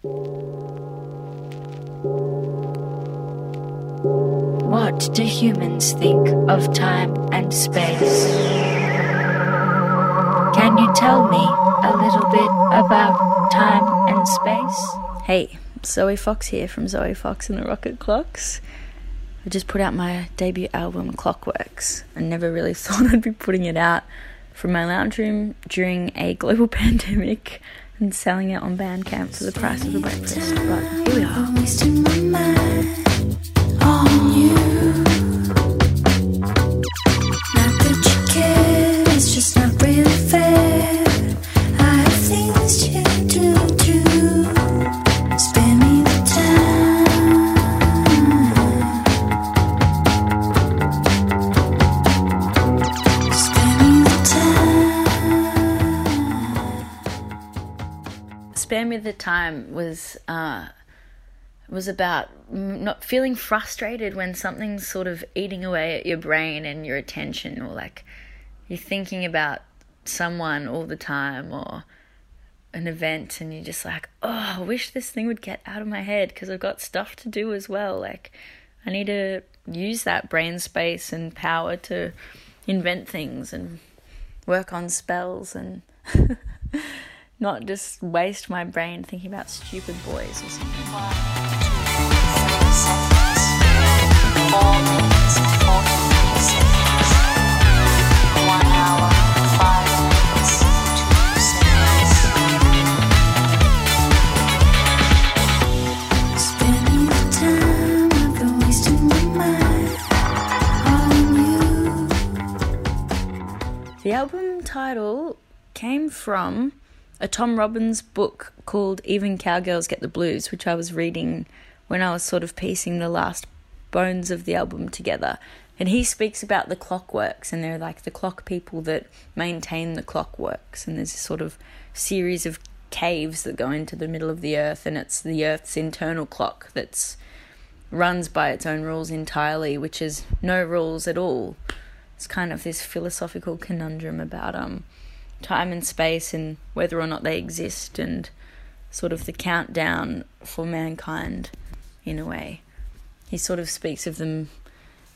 What do humans think of time and space? Can you tell me a little bit about time and space? Hey, Zoe Fox here from Zoe Fox and the Rocket Clocks. I just put out my debut album, Clockwerks, I never really thought I'd be putting it out from my lounge room during a global pandemic and selling it on Bandcamp for the price of a breakfast. But here we are. The Time was uh, was about not feeling frustrated when something's sort of eating away at your brain and your attention, or like you're thinking about someone all the time or an event, and you're just like, oh, I wish this thing would get out of my head because I've got stuff to do as well. Like, I need to use that brain space and power to invent things and work on spells and. not just waste my brain thinking about stupid boys or something. The album title came from a Tom Robbins book called Even Cowgirls Get the Blues, which I was reading when I was sort of piecing the last bones of the album together. And he speaks about the clockworks, and they're like the clock people that maintain the clockworks. And there's a sort of series of caves that go into the middle of the earth, and it's the earth's internal clock that's runs by its own rules entirely, which is no rules at all. It's kind of this philosophical conundrum about um time and space and whether or not they exist and sort of the countdown for mankind in a way. He sort of speaks of them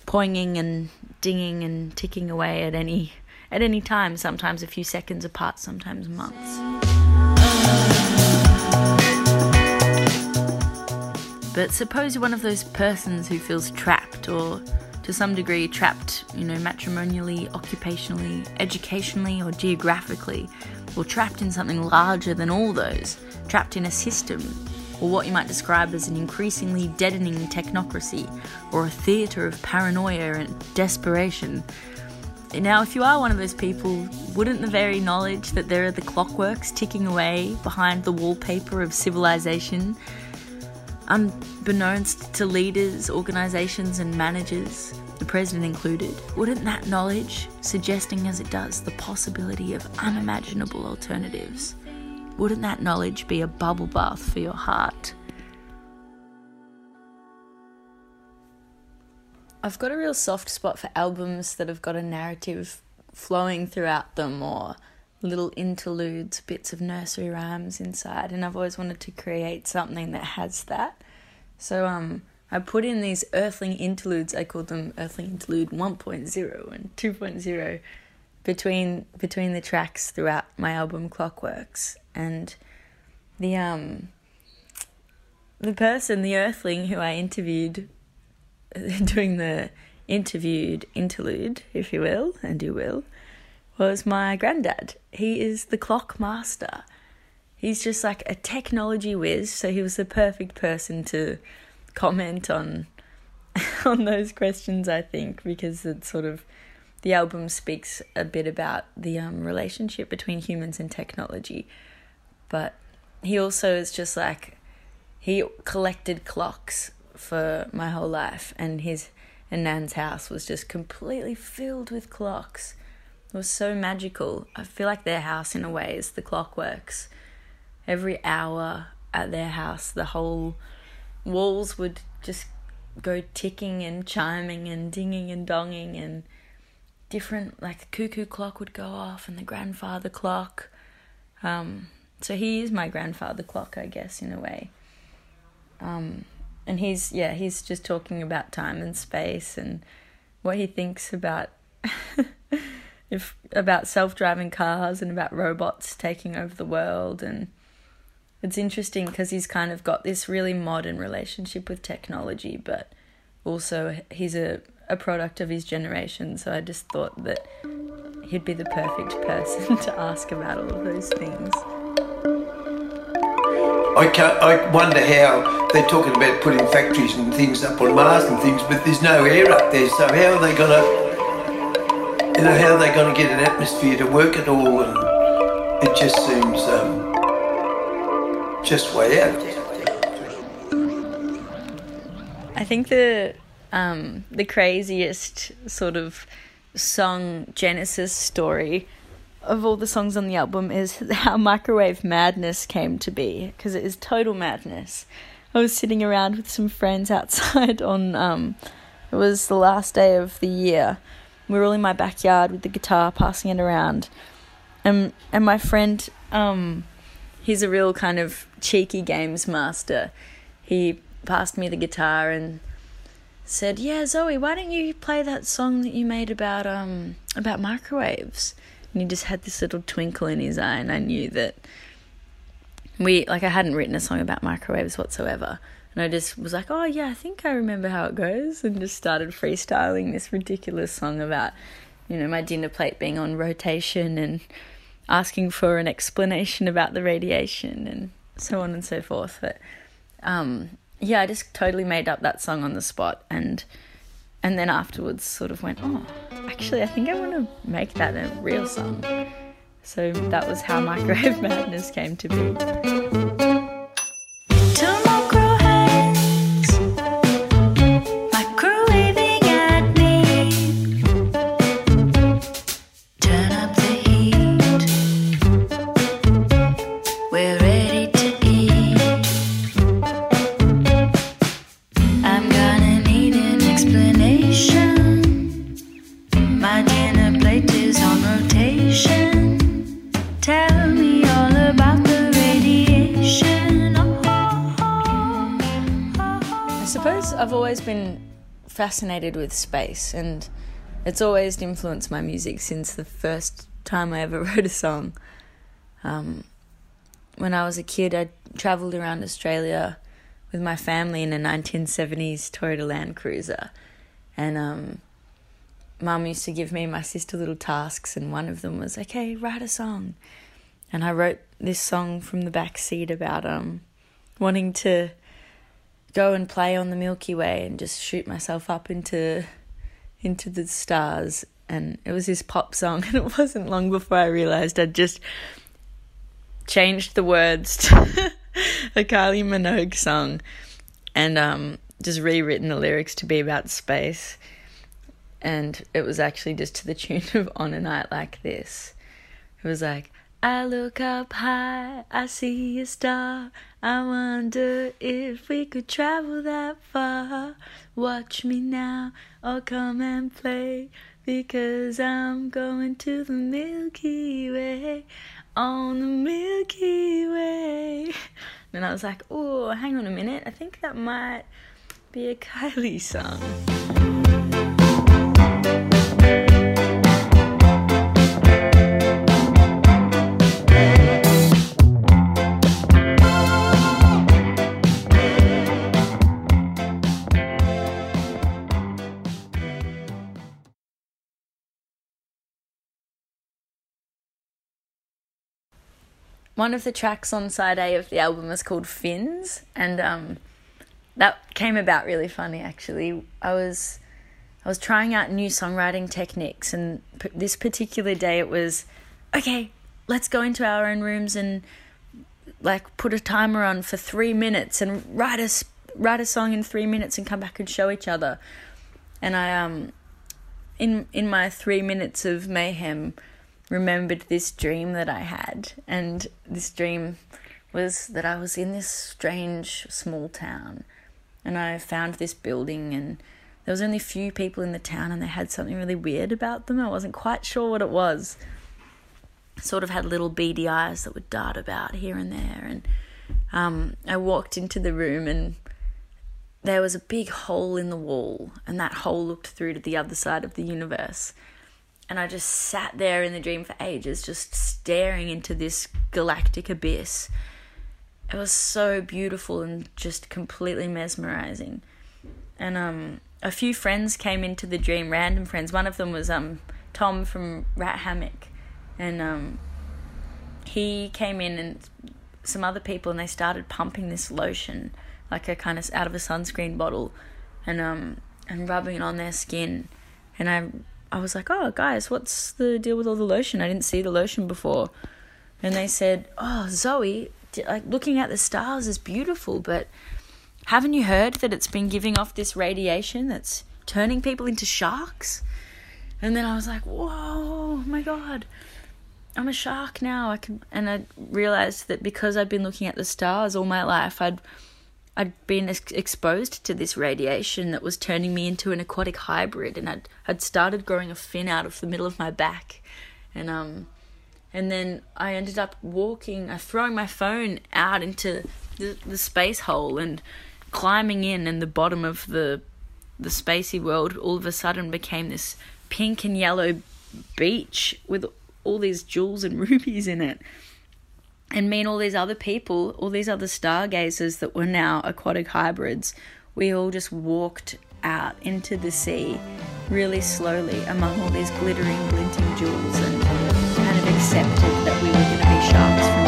poinging and dinging and ticking away at any at any time, sometimes a few seconds apart, sometimes months. But suppose you're one of those persons who feels trapped or to some degree trapped, you know, matrimonially, occupationally, educationally, or geographically, or trapped in something larger than all those, trapped in a system, or what you might describe as an increasingly deadening technocracy, or a theatre of paranoia and desperation. Now, if you are one of those people, wouldn't the very knowledge that there are the clockworks ticking away behind the wallpaper of civilization unbeknownst to leaders, organisations, and managers, the president included, wouldn't that knowledge, suggesting as it does the possibility of unimaginable alternatives, wouldn't that knowledge be a bubble bath for your heart? I've got a real soft spot for albums that have got a narrative flowing throughout them or little interludes, bits of nursery rhymes inside, and I've always wanted to create something that has that. So um, I put in these Earthling interludes. I called them Earthling Interlude 1.0 and 2.0 between between the tracks throughout my album Clockwerks, and the um the person, the Earthling who I interviewed, doing the interviewed interlude, if you will, and you will was my granddad. He is the clock master. He's just like a technology whiz, so he was the perfect person to comment on on those questions, I think, because it sort of the album speaks a bit about the um, relationship between humans and technology, but he also is just like he collected clocks for my whole life, and his and Nan's house was just completely filled with clocks it was so magical. I feel like their house, in a way, is the clockworks. Every hour at their house, the whole walls would just go ticking and chiming and dinging and donging and different like the cuckoo clock would go off and the grandfather clock um, so he is my grandfather clock, I guess, in a way. Um, and he's yeah, he's just talking about time and space and what he thinks about if about self-driving cars and about robots taking over the world. And it's interesting because he's kind of got this really modern relationship with technology but also he's a, a product of his generation. So i just thought that he'd be the perfect person to ask about all of those things. I, can't, I wonder how they're talking about putting factories and things up on Mars and things, but there's no air up there. So how are they going to, you know, how are they going to get an atmosphere to work at all? And it just seems um, just way out. I think the um, the craziest sort of song genesis story of all the songs on the album is how Microwave Madness came to be because it is total madness. I was sitting around with some friends outside on um it was the last day of the year. We were all in my backyard with the guitar passing it around. And and my friend um he's a real kind of cheeky games master. He passed me the guitar and said, "Yeah, Zoe, why don't you play that song that you made about um about microwaves?" and he just had this little twinkle in his eye, and I knew that we like I hadn't written a song about microwaves whatsoever. And I just was like, oh yeah, I think I remember how it goes, and just started freestyling this ridiculous song about, you know, my dinner plate being on rotation and asking for an explanation about the radiation and so on and so forth. But um, yeah, I just totally made up that song on the spot, and and then afterwards sort of went, oh, actually, I think I want to make that a real song. So that was how Microwave Madness came to be. Fascinated with space, and it's always influenced my music since the first time I ever wrote a song. Um, when I was a kid, I travelled around Australia with my family in a 1970s Toyota Land Cruiser, and um, Mum used to give me and my sister little tasks, and one of them was, "Okay, write a song," and I wrote this song from the back seat about um wanting to go and play on the Milky Way and just shoot myself up into into the stars. And it was this pop song, and it wasn't long before I realized I'd just changed the words to a Kylie Minogue song, and um, just rewritten the lyrics to be about space. And it was actually just to the tune of "On a Night Like This." It was like, I look up high, I see a star. I wonder if we could travel that far. Watch me now, or come and play. Because I'm going to the Milky Way, on the Milky Way. And I was like, oh, hang on a minute, I think that might be a Kylie song. One of the tracks on side A of the album is called Fins, and um, that came about really funny actually. I was I was trying out new songwriting techniques, and p- this particular day it was okay. Let's go into our own rooms and like put a timer on for three minutes and write a write a song in three minutes and come back and show each other. And I um in in my three minutes of mayhem remembered this dream that I had. And this dream was that I was in this strange small town and I found this building and there was only a few people in the town and they had something really weird about them. I wasn't quite sure what it was. sort of had little beady eyes that would dart about here and there. And um, I walked into the room and there was a big hole in the wall, and that hole looked through to the other side of the universe. And I just sat there in the dream for ages, just staring into this galactic abyss. It was so beautiful and just completely mesmerizing. And um, a few friends came into the dream, random friends. One of them was um, Tom from Rat Hammock, and um, he came in and some other people, and they started pumping this lotion, like a kind of out of a sunscreen bottle, and um and rubbing it on their skin, and I I was like, oh guys, what's the deal with all the lotion? I didn't see the lotion before, and they said, oh Zoe, like looking at the stars is beautiful, but haven't you heard that it's been giving off this radiation that's turning people into sharks? And then I was like, whoa, oh my God, I'm a shark now. I can, and I realized that because I'd been looking at the stars all my life, I'd, I'd been ex- exposed to this radiation that was turning me into an aquatic hybrid, and I'd, I'd started growing a fin out of the middle of my back, and um, and then I ended up walking, uh, throwing my phone out into the, the space hole and climbing in, and the bottom of the the spacey world all of a sudden became this pink and yellow beach with all these jewels and rubies in it. And me and all these other people, all these other stargazers that were now aquatic hybrids, we all just walked out into the sea really slowly among all these glittering, glinting jewels and kind of accepted that we were going to be sharks